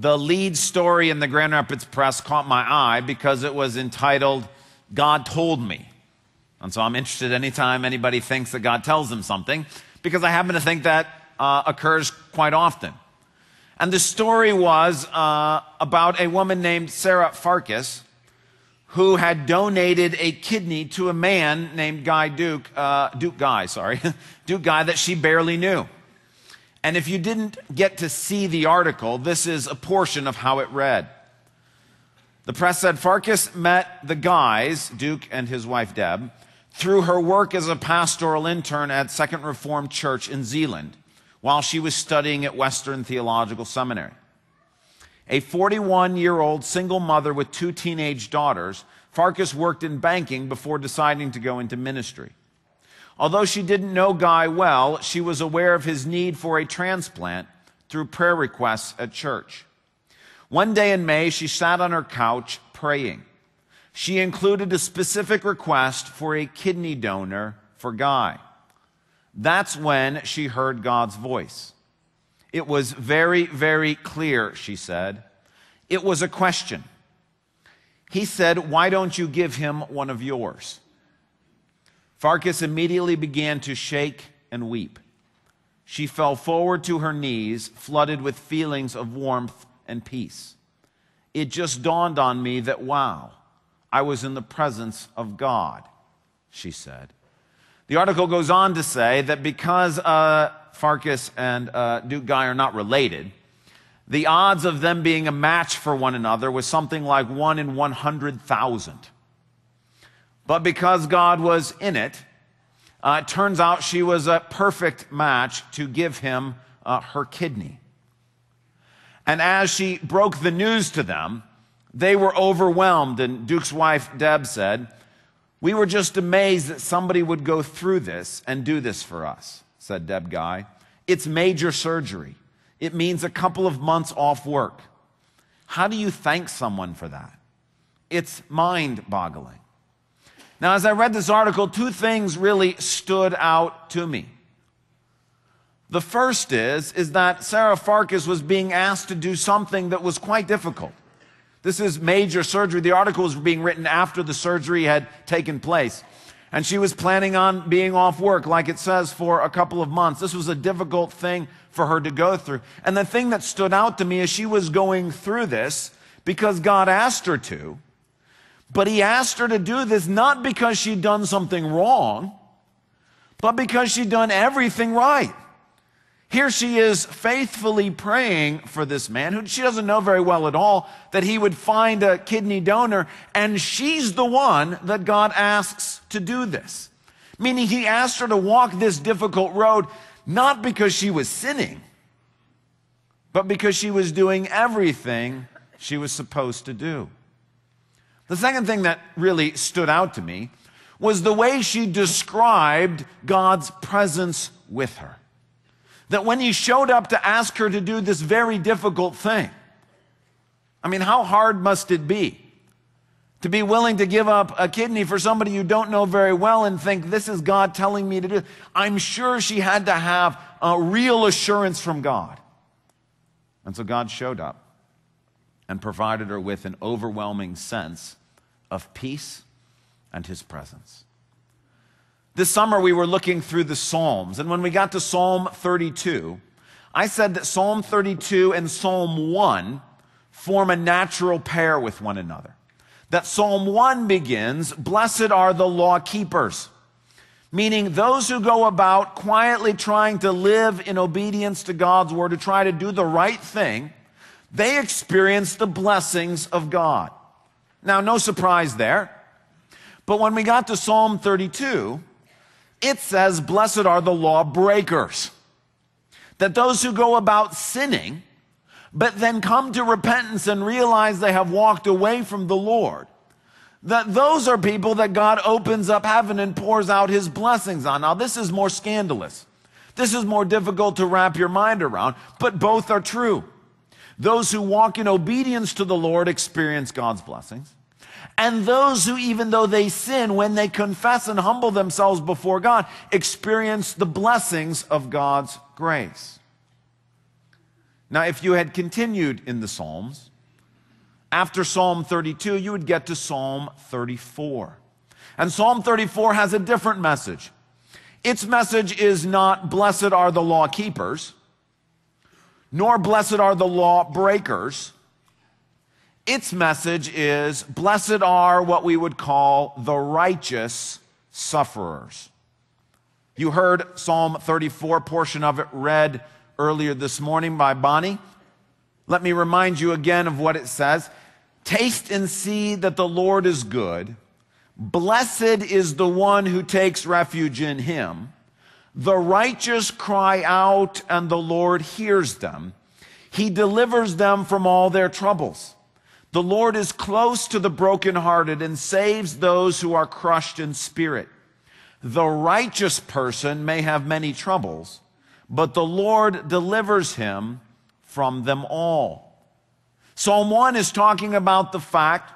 the lead story in the Grand Rapids Press caught my eye because it was entitled, God Told Me. And so I'm interested anytime anybody thinks that God tells them something because I happen to think that uh, occurs quite often. And the story was uh, about a woman named Sarah Farkas who had donated a kidney to a man named Guy Duke, uh, Duke Guy, sorry, Duke Guy that she barely knew. And if you didn't get to see the article, this is a portion of how it read. The press said Farkas met the guys, Duke and his wife Deb, through her work as a pastoral intern at Second Reformed Church in Zeeland while she was studying at Western Theological Seminary. A 41 year old single mother with two teenage daughters, Farkas worked in banking before deciding to go into ministry. Although she didn't know Guy well, she was aware of his need for a transplant through prayer requests at church. One day in May, she sat on her couch praying. She included a specific request for a kidney donor for Guy. That's when she heard God's voice. It was very, very clear, she said. It was a question. He said, Why don't you give him one of yours? Farkas immediately began to shake and weep. She fell forward to her knees, flooded with feelings of warmth and peace. It just dawned on me that, wow, I was in the presence of God, she said. The article goes on to say that because uh, Farkas and uh, Duke Guy are not related, the odds of them being a match for one another was something like 1 in 100,000. But because God was in it, uh, it turns out she was a perfect match to give him uh, her kidney. And as she broke the news to them, they were overwhelmed. And Duke's wife, Deb, said, we were just amazed that somebody would go through this and do this for us, said Deb Guy. It's major surgery. It means a couple of months off work. How do you thank someone for that? It's mind boggling. Now, as I read this article, two things really stood out to me. The first is, is that Sarah Farkas was being asked to do something that was quite difficult. This is major surgery. The article was being written after the surgery had taken place. And she was planning on being off work, like it says, for a couple of months. This was a difficult thing for her to go through. And the thing that stood out to me is she was going through this because God asked her to. But He asked her to do this not because she'd done something wrong, but because she'd done everything right. Here she is faithfully praying for this man who she doesn't know very well at all that he would find a kidney donor. And she's the one that God asks to do this. Meaning he asked her to walk this difficult road, not because she was sinning, but because she was doing everything she was supposed to do. The second thing that really stood out to me was the way she described God's presence with her that when he showed up to ask her to do this very difficult thing, I mean, how hard must it be to be willing to give up a kidney for somebody you don't know very well and think, this is God telling me to do? I'm sure she had to have a real assurance from God. And so God showed up and provided her with an overwhelming sense of peace and his presence. This summer we were looking through the Psalms, and when we got to Psalm 32, I said that Psalm 32 and Psalm 1 form a natural pair with one another. That Psalm 1 begins, Blessed are the law keepers, meaning those who go about quietly trying to live in obedience to God's word, to try to do the right thing, they experience the blessings of God. Now, no surprise there. But when we got to Psalm 32, it says, Blessed are the lawbreakers. That those who go about sinning, but then come to repentance and realize they have walked away from the Lord, that those are people that God opens up heaven and pours out his blessings on. Now, this is more scandalous. This is more difficult to wrap your mind around, but both are true. Those who walk in obedience to the Lord experience God's blessings. And those who, even though they sin, when they confess and humble themselves before God, experience the blessings of God's grace. Now, if you had continued in the Psalms, after Psalm 32, you would get to Psalm 34. And Psalm 34 has a different message. Its message is not, blessed are the law keepers, nor blessed are the law breakers. Its message is, blessed are what we would call the righteous sufferers. You heard Psalm 34, portion of it read earlier this morning by Bonnie. Let me remind you again of what it says. Taste and see that the Lord is good. Blessed is the one who takes refuge in him. The righteous cry out, and the Lord hears them. He delivers them from all their troubles. The Lord is close to the brokenhearted and saves those who are crushed in spirit. The righteous person may have many troubles, but the Lord delivers him from them all. Psalm 1 is talking about the fact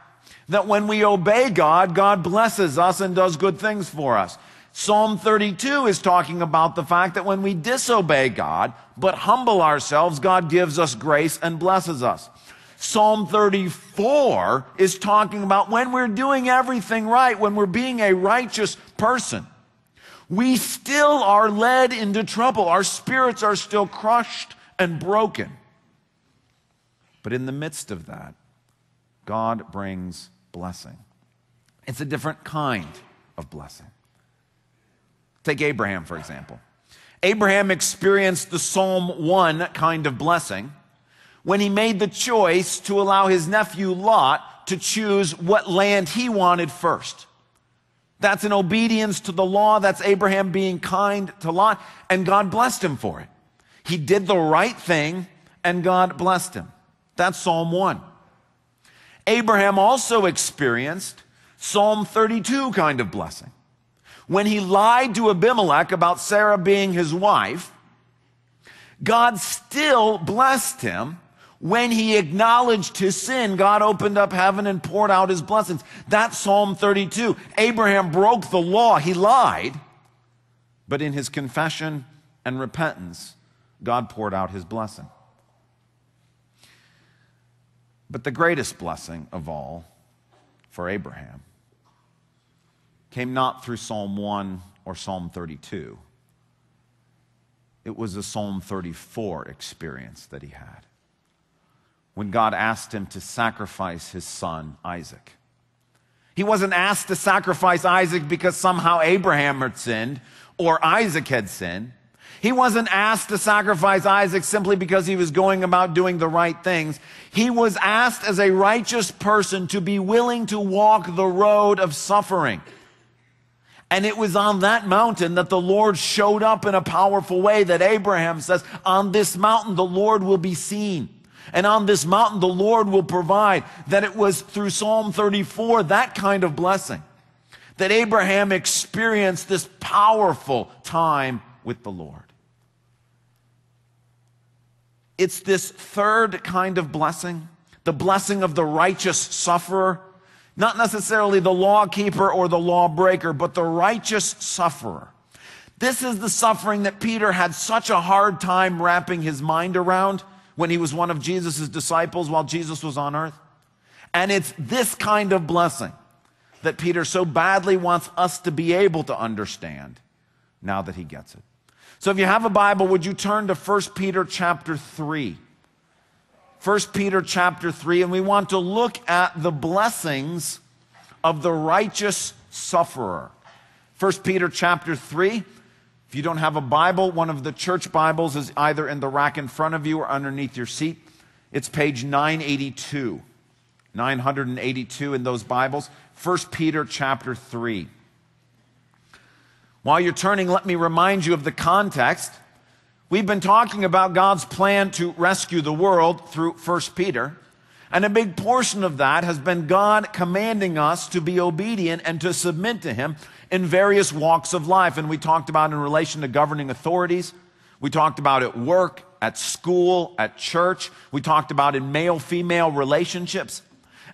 that when we obey God, God blesses us and does good things for us. Psalm 32 is talking about the fact that when we disobey God, but humble ourselves, God gives us grace and blesses us. Psalm 34 is talking about when we're doing everything right, when we're being a righteous person, we still are led into trouble. Our spirits are still crushed and broken. But in the midst of that, God brings blessing. It's a different kind of blessing. Take Abraham, for example. Abraham experienced the Psalm 1 kind of blessing when he made the choice to allow his nephew Lot to choose what land he wanted first. That's an obedience to the law. That's Abraham being kind to Lot, and God blessed him for it. He did the right thing, and God blessed him. That's Psalm 1. Abraham also experienced Psalm 32 kind of blessing. When he lied to Abimelech about Sarah being his wife, God still blessed him. When he acknowledged his sin, God opened up heaven and poured out his blessings. That's Psalm 32. Abraham broke the law. He lied. But in his confession and repentance, God poured out his blessing. But the greatest blessing of all for Abraham came not through Psalm 1 or Psalm 32. It was a Psalm 34 experience that he had when God asked him to sacrifice his son Isaac. He wasn't asked to sacrifice Isaac because somehow Abraham had sinned or Isaac had sinned. He wasn't asked to sacrifice Isaac simply because he was going about doing the right things. He was asked as a righteous person to be willing to walk the road of suffering. And it was on that mountain that the Lord showed up in a powerful way that Abraham says, on this mountain the Lord will be seen. And on this mountain the Lord will provide. That it was through Psalm 34, that kind of blessing, that Abraham experienced this powerful time with the Lord. It's this third kind of blessing, the blessing of the righteous sufferer. Not necessarily the law keeper or the lawbreaker, but the righteous sufferer. This is the suffering that Peter had such a hard time wrapping his mind around when he was one of Jesus' disciples while Jesus was on earth. And it's this kind of blessing that Peter so badly wants us to be able to understand now that he gets it. So if you have a Bible, would you turn to 1 Peter chapter 3? 1 Peter chapter 3, and we want to look at the blessings of the righteous sufferer. 1 Peter chapter 3. If you don't have a Bible, one of the church Bibles is either in the rack in front of you or underneath your seat. It's page 982. 982 in those Bibles. 1 Peter chapter 3. While you're turning, let me remind you of the context. We've been talking about God's plan to rescue the world through 1 Peter. And a big portion of that has been God commanding us to be obedient and to submit to Him in various walks of life. And we talked about in relation to governing authorities. We talked about at work, at school, at church. We talked about in male female relationships.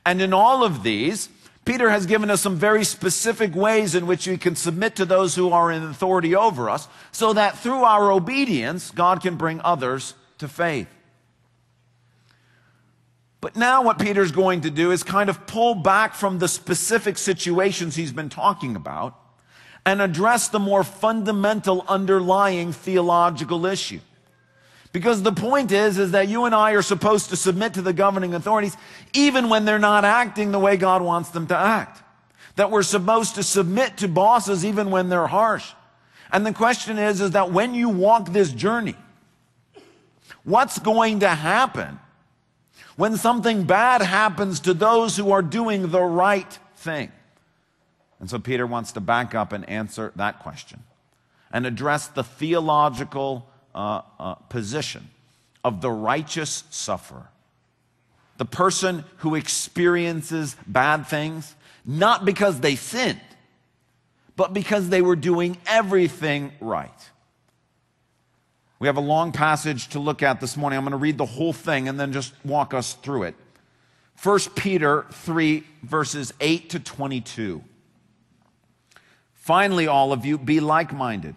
And in all of these, Peter has given us some very specific ways in which we can submit to those who are in authority over us so that through our obedience, God can bring others to faith. But now what Peter's going to do is kind of pull back from the specific situations he's been talking about and address the more fundamental underlying theological issue. Because the point is, is that you and I are supposed to submit to the governing authorities even when they're not acting the way God wants them to act. That we're supposed to submit to bosses even when they're harsh. And the question is, is that when you walk this journey, what's going to happen when something bad happens to those who are doing the right thing? And so Peter wants to back up and answer that question and address the theological uh, uh, position of the righteous sufferer. The person who experiences bad things, not because they sinned, but because they were doing everything right. We have a long passage to look at this morning. I'm going to read the whole thing and then just walk us through it. 1 Peter 3, verses 8 to 22. Finally, all of you, be like minded,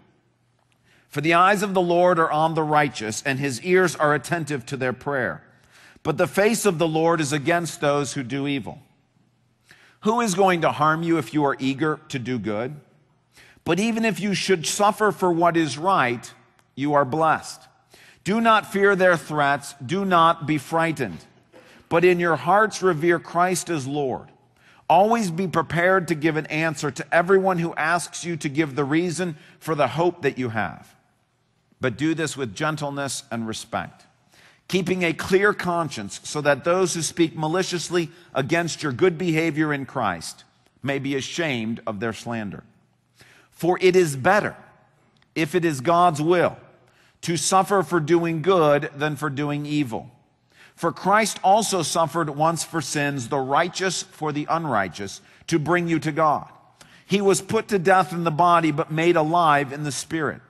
For the eyes of the Lord are on the righteous, and his ears are attentive to their prayer. But the face of the Lord is against those who do evil. Who is going to harm you if you are eager to do good? But even if you should suffer for what is right, you are blessed. Do not fear their threats, do not be frightened, but in your hearts revere Christ as Lord. Always be prepared to give an answer to everyone who asks you to give the reason for the hope that you have. But do this with gentleness and respect, keeping a clear conscience so that those who speak maliciously against your good behavior in Christ may be ashamed of their slander. For it is better, if it is God's will, to suffer for doing good than for doing evil. For Christ also suffered once for sins, the righteous for the unrighteous, to bring you to God. He was put to death in the body, but made alive in the spirit.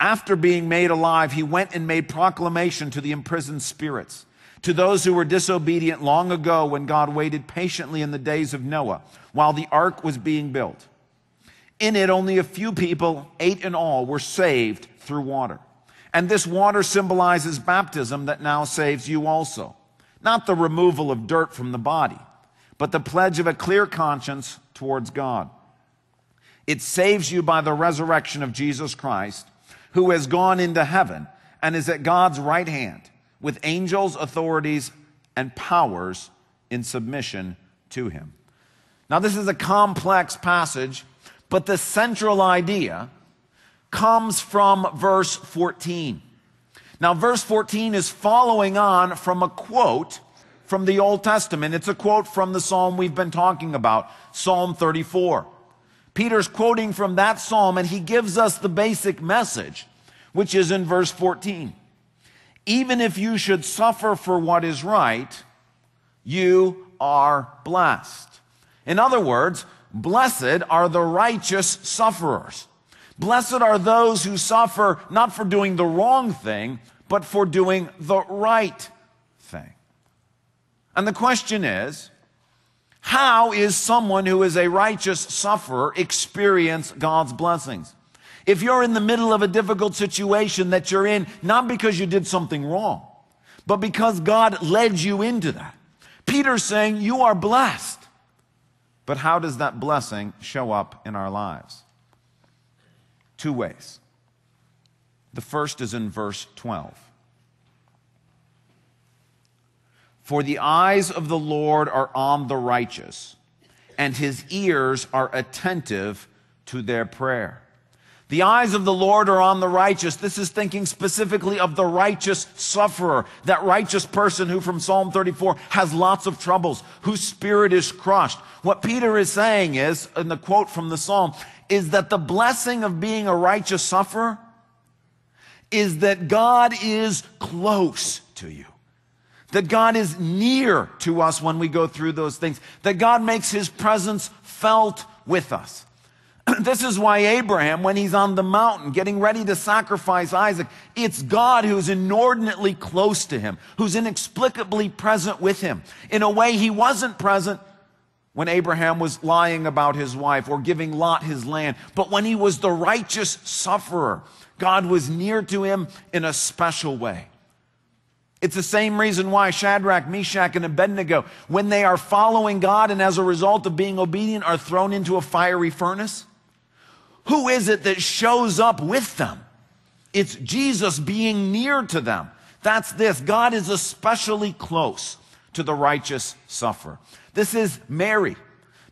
After being made alive, he went and made proclamation to the imprisoned spirits, to those who were disobedient long ago when God waited patiently in the days of Noah while the ark was being built. In it, only a few people, eight in all, were saved through water. And this water symbolizes baptism that now saves you also. Not the removal of dirt from the body, but the pledge of a clear conscience towards God. It saves you by the resurrection of Jesus Christ, who has gone into heaven and is at God's right hand with angels, authorities, and powers in submission to him. Now, this is a complex passage, but the central idea comes from verse 14. Now, verse 14 is following on from a quote from the Old Testament. It's a quote from the psalm we've been talking about, Psalm 34. Peter's quoting from that psalm, and he gives us the basic message, which is in verse 14. Even if you should suffer for what is right, you are blessed. In other words, blessed are the righteous sufferers. Blessed are those who suffer not for doing the wrong thing, but for doing the right thing. And the question is, how is someone who is a righteous sufferer experience God's blessings? If you're in the middle of a difficult situation that you're in, not because you did something wrong, but because God led you into that. Peter's saying you are blessed. But how does that blessing show up in our lives? two ways. The first is in verse 12. For the eyes of the Lord are on the righteous, and his ears are attentive to their prayer. The eyes of the Lord are on the righteous. This is thinking specifically of the righteous sufferer, that righteous person who from Psalm 34 has lots of troubles, whose spirit is crushed. What Peter is saying is, in the quote from the Psalm, is that the blessing of being a righteous sufferer is that God is close to you. That God is near to us when we go through those things. That God makes his presence felt with us. this is why Abraham, when he's on the mountain getting ready to sacrifice Isaac, it's God who's inordinately close to him, who's inexplicably present with him. In a way he wasn't present when Abraham was lying about his wife or giving Lot his land, but when he was the righteous sufferer, God was near to him in a special way. It's the same reason why Shadrach, Meshach, and Abednego, when they are following God and as a result of being obedient, are thrown into a fiery furnace. Who is it that shows up with them? It's Jesus being near to them. That's this. God is especially close to the righteous sufferer. This is Mary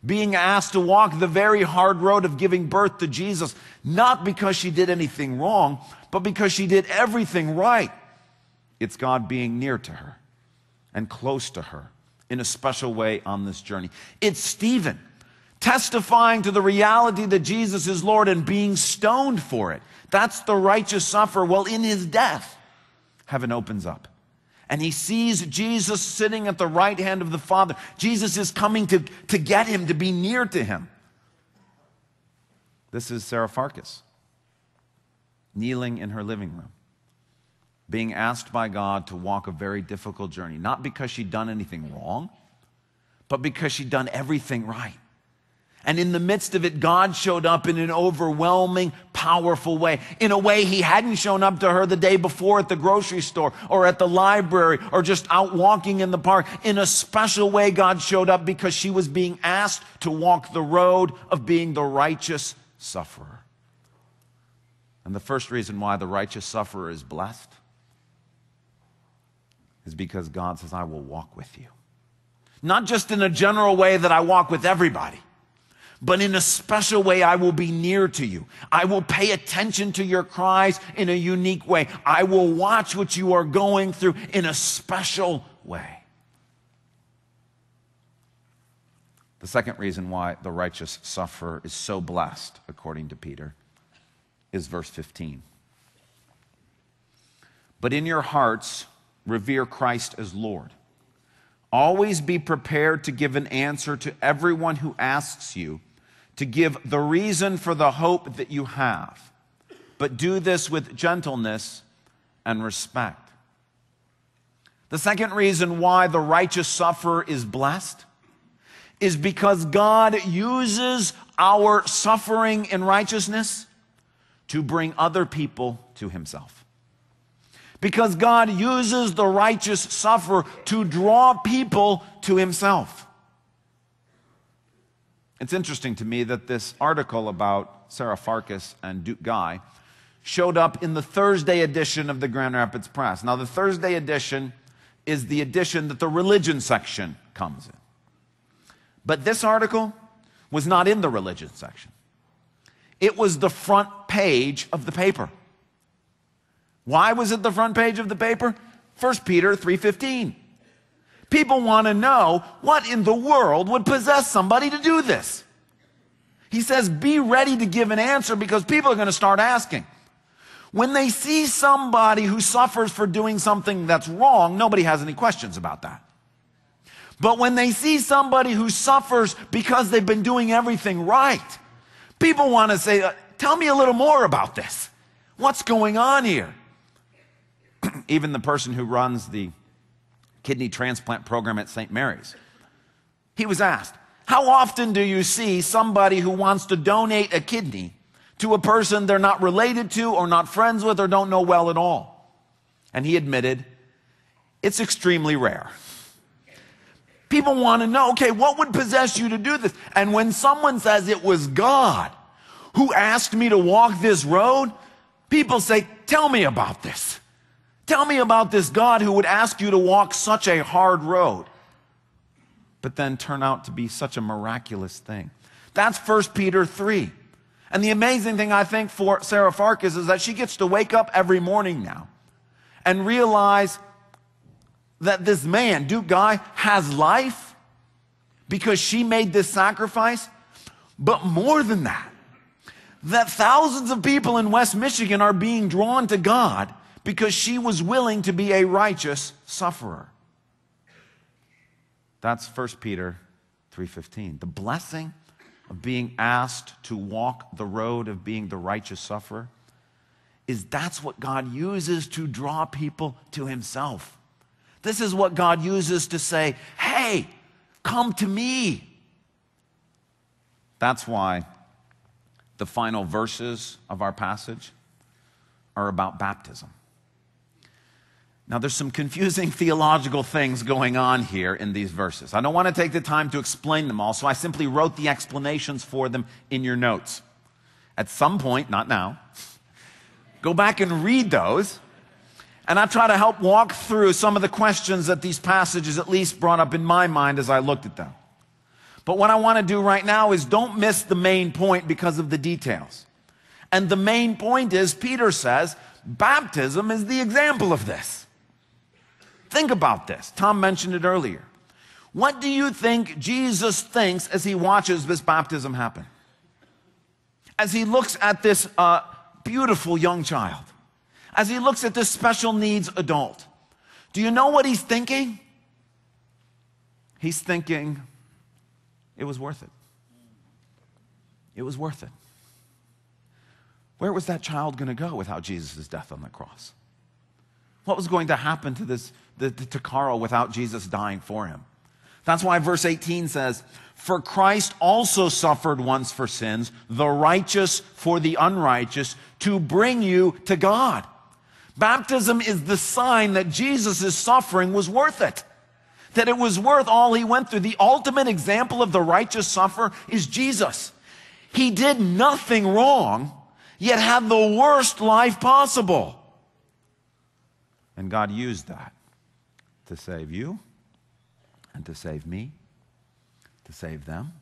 being asked to walk the very hard road of giving birth to Jesus, not because she did anything wrong, but because she did everything right. It's God being near to her and close to her in a special way on this journey. It's Stephen testifying to the reality that Jesus is Lord and being stoned for it. That's the righteous sufferer. Well, in his death, heaven opens up. And he sees Jesus sitting at the right hand of the Father. Jesus is coming to, to get him, to be near to him. This is Sarah Farkas, kneeling in her living room being asked by God to walk a very difficult journey, not because she'd done anything wrong, but because she'd done everything right. And in the midst of it, God showed up in an overwhelming, powerful way. In a way he hadn't shown up to her the day before at the grocery store or at the library or just out walking in the park. In a special way, God showed up because she was being asked to walk the road of being the righteous sufferer. And the first reason why the righteous sufferer is blessed is because God says, I will walk with you. Not just in a general way that I walk with everybody, but in a special way, I will be near to you. I will pay attention to your cries in a unique way. I will watch what you are going through in a special way. The second reason why the righteous sufferer is so blessed, according to Peter, is verse 15. But in your hearts, revere Christ as Lord. Always be prepared to give an answer to everyone who asks you, to give the reason for the hope that you have. But do this with gentleness and respect. The second reason why the righteous sufferer is blessed is because God uses our suffering in righteousness to bring other people to himself. Because God uses the righteous sufferer to draw people to himself. It's interesting to me that this article about Sarah Farkas and Duke Guy showed up in the Thursday edition of the Grand Rapids Press. Now, the Thursday edition is the edition that the religion section comes in. But this article was not in the religion section, it was the front page of the paper. Why was it the front page of the paper? 1 Peter 3:15. People want to know what in the world would possess somebody to do this. He says, be ready to give an answer because people are going to start asking. When they see somebody who suffers for doing something that's wrong, nobody has any questions about that. But when they see somebody who suffers because they've been doing everything right, people want to say, uh, tell me a little more about this. What's going on here? Even the person who runs the kidney transplant program at St. Mary's. He was asked, How often do you see somebody who wants to donate a kidney to a person they're not related to or not friends with or don't know well at all? And he admitted, It's extremely rare. People want to know, okay, what would possess you to do this? And when someone says it was God who asked me to walk this road, people say, Tell me about this. Tell me about this God who would ask you to walk such a hard road, but then turn out to be such a miraculous thing. That's 1 Peter 3. And the amazing thing I think for Sarah Farkas is that she gets to wake up every morning now and realize that this man, Duke Guy, has life because she made this sacrifice. But more than that, that thousands of people in West Michigan are being drawn to God because she was willing to be a righteous sufferer. That's 1 Peter 3:15. The blessing of being asked to walk the road of being the righteous sufferer is that's what God uses to draw people to himself. This is what God uses to say, "Hey, come to me." That's why the final verses of our passage are about baptism. Now, there's some confusing theological things going on here in these verses. I don't want to take the time to explain them all, so I simply wrote the explanations for them in your notes. At some point, not now, go back and read those, and I'll try to help walk through some of the questions that these passages at least brought up in my mind as I looked at them. But what I want to do right now is don't miss the main point because of the details. And the main point is Peter says baptism is the example of this. Think about this. Tom mentioned it earlier. What do you think Jesus thinks as he watches this baptism happen? As he looks at this uh, beautiful young child, as he looks at this special needs adult, do you know what he's thinking? He's thinking, it was worth it. It was worth it. Where was that child going to go without Jesus' death on the cross? What was going to happen to this the, to Carl without Jesus dying for him? That's why verse 18 says, For Christ also suffered once for sins, the righteous for the unrighteous, to bring you to God. Baptism is the sign that Jesus' suffering was worth it. That it was worth all he went through. The ultimate example of the righteous sufferer is Jesus. He did nothing wrong, yet had the worst life possible. And God used that to save you and to save me, to save them,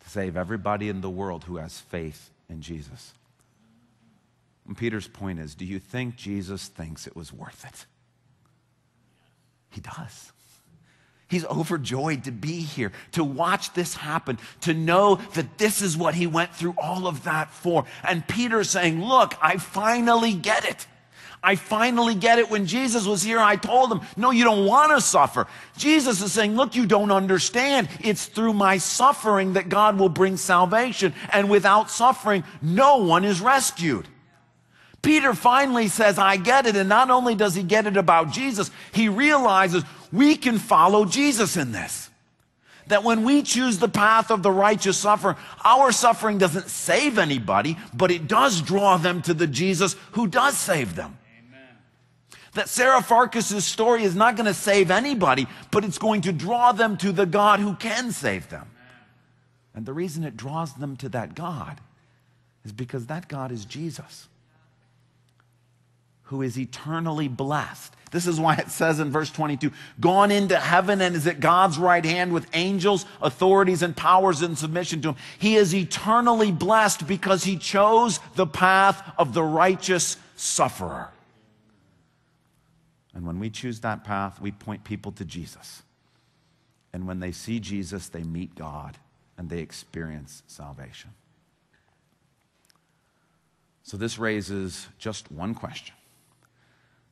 to save everybody in the world who has faith in Jesus. And Peter's point is do you think Jesus thinks it was worth it? He does. He's overjoyed to be here, to watch this happen, to know that this is what he went through all of that for. And Peter's saying, Look, I finally get it. I finally get it. When Jesus was here, I told him, No, you don't want to suffer. Jesus is saying, Look, you don't understand. It's through my suffering that God will bring salvation. And without suffering, no one is rescued. Peter finally says, I get it. And not only does he get it about Jesus, he realizes we can follow Jesus in this. That when we choose the path of the righteous suffer, our suffering doesn't save anybody, but it does draw them to the Jesus who does save them. That Sarah Farkas's story is not going to save anybody, but it's going to draw them to the God who can save them. And the reason it draws them to that God is because that God is Jesus who is eternally blessed. This is why it says in verse 22 gone into heaven and is at God's right hand with angels, authorities, and powers in submission to him. He is eternally blessed because he chose the path of the righteous sufferer. And when we choose that path, we point people to Jesus. And when they see Jesus, they meet God and they experience salvation. So this raises just one question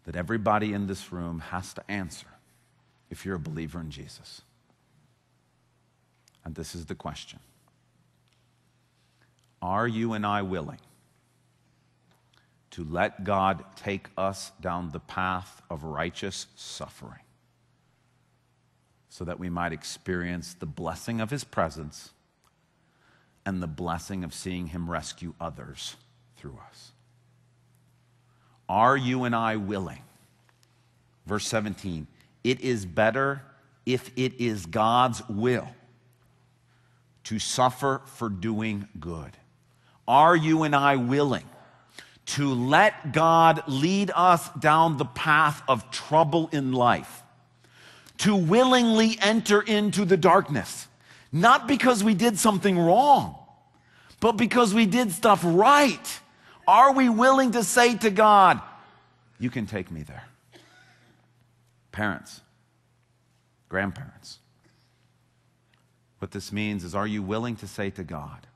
that everybody in this room has to answer if you're a believer in Jesus. And this is the question Are you and I willing to let God take us down the path of righteous suffering so that we might experience the blessing of His presence and the blessing of seeing Him rescue others through us? Are you and I willing? Verse 17, it is better if it is God's will to suffer for doing good. Are you and I willing to let God lead us down the path of trouble in life? To willingly enter into the darkness, not because we did something wrong, but because we did stuff right are we willing to say to God, You can take me there? Parents, grandparents. What this means is, are you willing to say to God,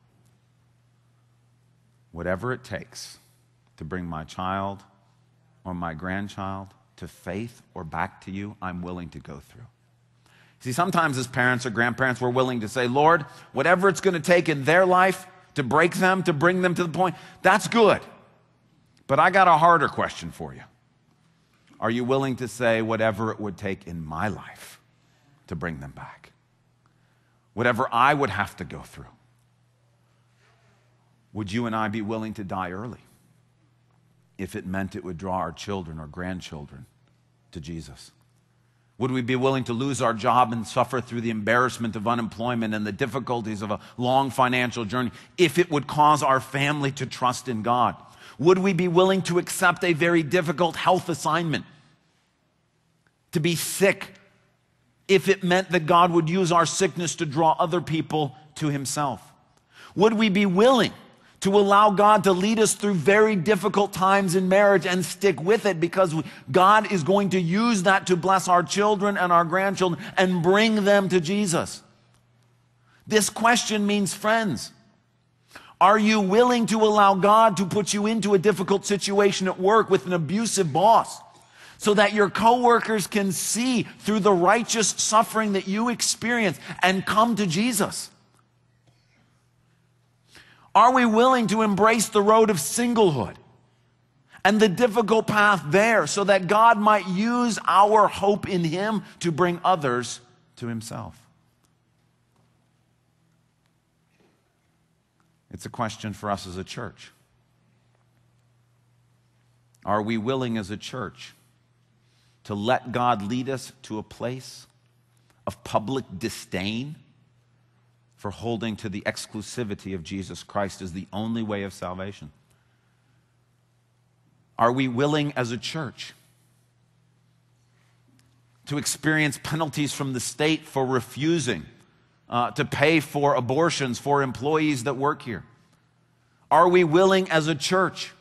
whatever it takes to bring my child or my grandchild to faith or back to you, I'm willing to go through? See, sometimes as parents or grandparents, we're willing to say, Lord, whatever it's going to take in their life to break them, to bring them to the point, that's good. But I got a harder question for you. Are you willing to say whatever it would take in my life to bring them back? Whatever I would have to go through? Would you and I be willing to die early if it meant it would draw our children or grandchildren to Jesus? Would we be willing to lose our job and suffer through the embarrassment of unemployment and the difficulties of a long financial journey if it would cause our family to trust in God? Would we be willing to accept a very difficult health assignment? To be sick if it meant that God would use our sickness to draw other people to Himself? Would we be willing to allow God to lead us through very difficult times in marriage and stick with it because God is going to use that to bless our children and our grandchildren and bring them to Jesus? This question means friends. Are you willing to allow God to put you into a difficult situation at work with an abusive boss so that your coworkers can see through the righteous suffering that you experience and come to Jesus? Are we willing to embrace the road of singlehood and the difficult path there so that God might use our hope in Him to bring others to Himself? It's a question for us as a church. Are we willing as a church to let God lead us to a place of public disdain for holding to the exclusivity of Jesus Christ as the only way of salvation? Are we willing as a church to experience penalties from the state for refusing uh, to pay for abortions for employees that work here? Are we willing as a church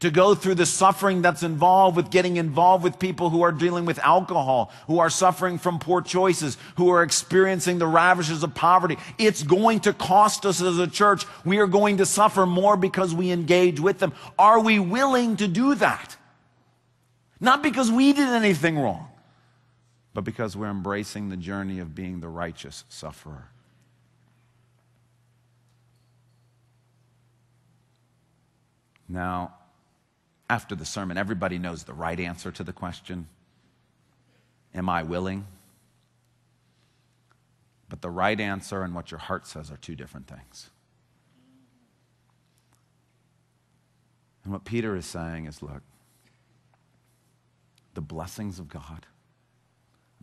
to go through the suffering that's involved with getting involved with people who are dealing with alcohol, who are suffering from poor choices, who are experiencing the ravages of poverty? It's going to cost us as a church. We are going to suffer more because we engage with them. Are we willing to do that? Not because we did anything wrong but because we're embracing the journey of being the righteous sufferer. Now, after the sermon, everybody knows the right answer to the question Am I willing? But the right answer and what your heart says are two different things. And what Peter is saying is look, the blessings of God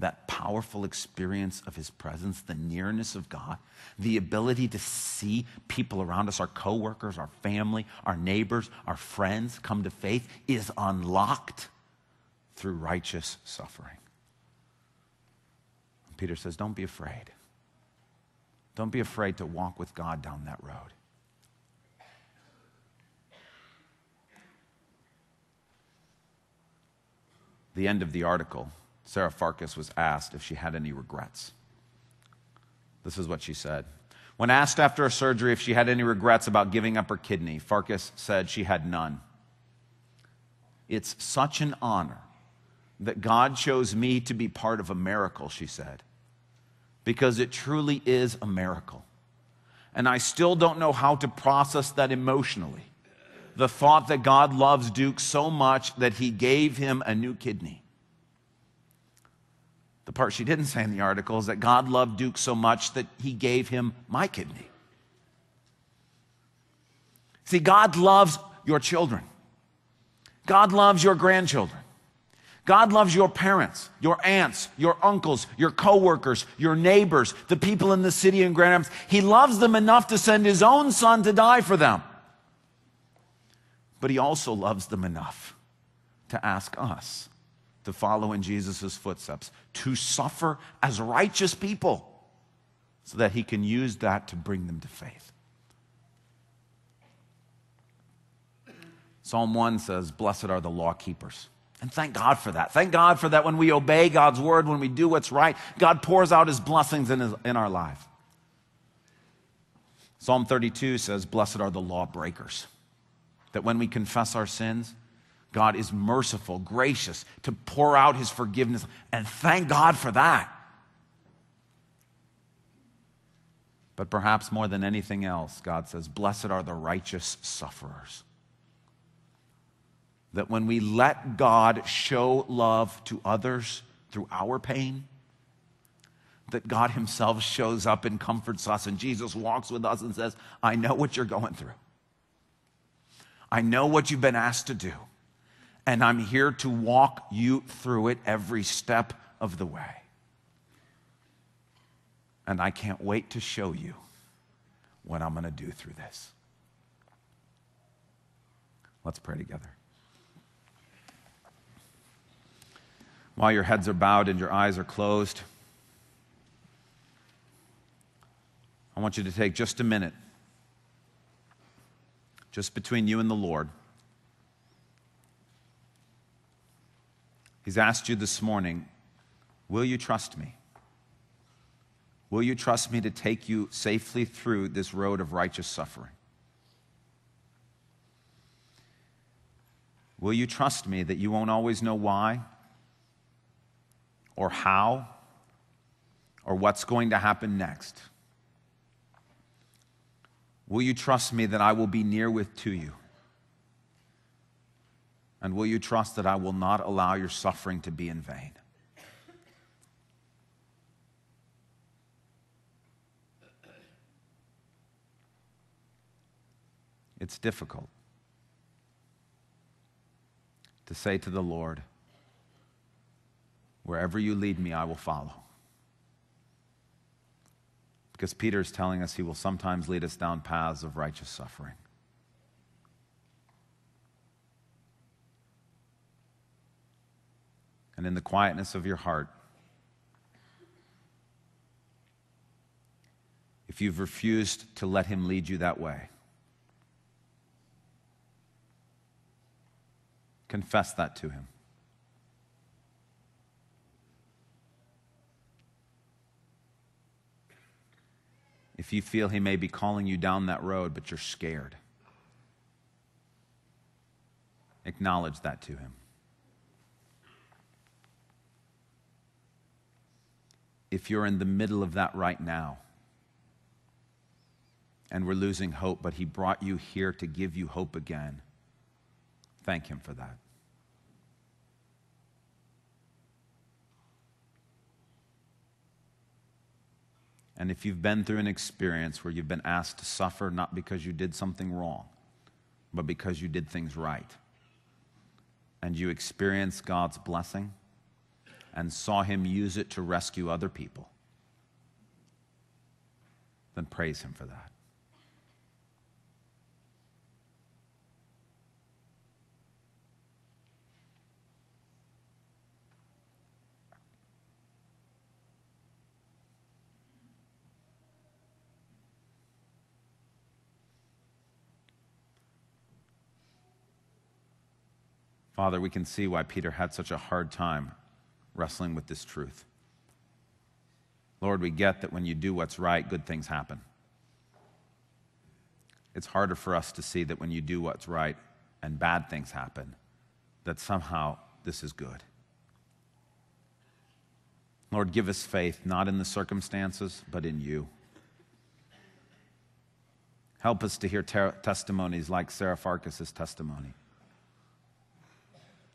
that powerful experience of his presence, the nearness of God, the ability to see people around us, our coworkers, our family, our neighbors, our friends come to faith is unlocked through righteous suffering. Peter says, Don't be afraid. Don't be afraid to walk with God down that road. The end of the article Sarah Farkas was asked if she had any regrets. This is what she said. When asked after a surgery if she had any regrets about giving up her kidney, Farkas said she had none. It's such an honor that God chose me to be part of a miracle, she said, because it truly is a miracle. And I still don't know how to process that emotionally. The thought that God loves Duke so much that he gave him a new kidney. The part she didn't say in the article is that God loved Duke so much that he gave him my kidney. See, God loves your children. God loves your grandchildren. God loves your parents, your aunts, your uncles, your coworkers, your neighbors, the people in the city in Grand Rapids. He loves them enough to send his own son to die for them. But he also loves them enough to ask us to follow in Jesus' footsteps, to suffer as righteous people, so that he can use that to bring them to faith. Psalm 1 says, Blessed are the law keepers. And thank God for that. Thank God for that when we obey God's word, when we do what's right, God pours out his blessings in, his, in our life. Psalm 32 says, Blessed are the lawbreakers. That when we confess our sins, God is merciful, gracious, to pour out his forgiveness. And thank God for that. But perhaps more than anything else, God says, Blessed are the righteous sufferers. That when we let God show love to others through our pain, that God Himself shows up and comforts us, and Jesus walks with us and says, I know what you're going through. I know what you've been asked to do and I'm here to walk you through it every step of the way. And I can't wait to show you what I'm going to do through this. Let's pray together. While your heads are bowed and your eyes are closed, I want you to take just a minute, just between you and the Lord. He's asked you this morning, Will you trust me? Will you trust me to take you safely through this road of righteous suffering? Will you trust me that you won't always know why or how or what's going to happen next? Will you trust me that I will be near with to you? And will you trust that I will not allow your suffering to be in vain? It's difficult to say to the Lord, Wherever you lead me, I will follow. Because Peter is telling us he will sometimes lead us down paths of righteous suffering. And in the quietness of your heart, if you've refused to let him lead you that way, confess that to him. if you feel He may be calling you down that road, but you're scared. Acknowledge that to Him. If you're in the middle of that right now, and we're losing hope, but He brought you here to give you hope again, thank Him for that. And if you've been through an experience where you've been asked to suffer not because you did something wrong, but because you did things right, and you experience God's blessing and saw Him use it to rescue other people, then praise Him for that. Father, we can see why Peter had such a hard time wrestling with this truth. Lord, we get that when you do what's right, good things happen. It's harder for us to see that when you do what's right and bad things happen, that somehow this is good. Lord, give us faith, not in the circumstances, but in you. Help us to hear ter- testimonies like Sarah Farkas's testimony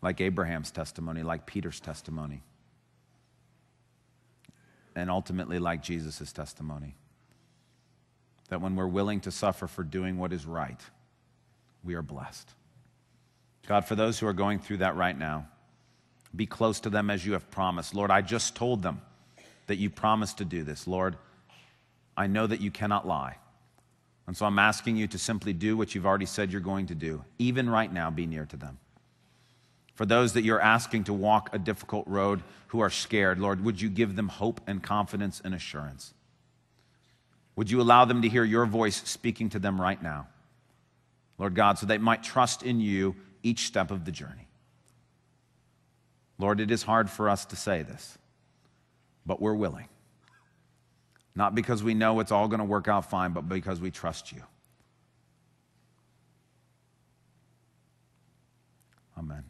like Abraham's testimony, like Peter's testimony, and ultimately like Jesus' testimony. That when we're willing to suffer for doing what is right, we are blessed. God, for those who are going through that right now, be close to them as you have promised. Lord, I just told them that you promised to do this. Lord, I know that you cannot lie. And so I'm asking you to simply do what you've already said you're going to do. Even right now, be near to them. For those that you're asking to walk a difficult road who are scared, Lord, would you give them hope and confidence and assurance? Would you allow them to hear your voice speaking to them right now? Lord God, so they might trust in you each step of the journey. Lord, it is hard for us to say this, but we're willing. Not because we know it's all going to work out fine, but because we trust you. Amen.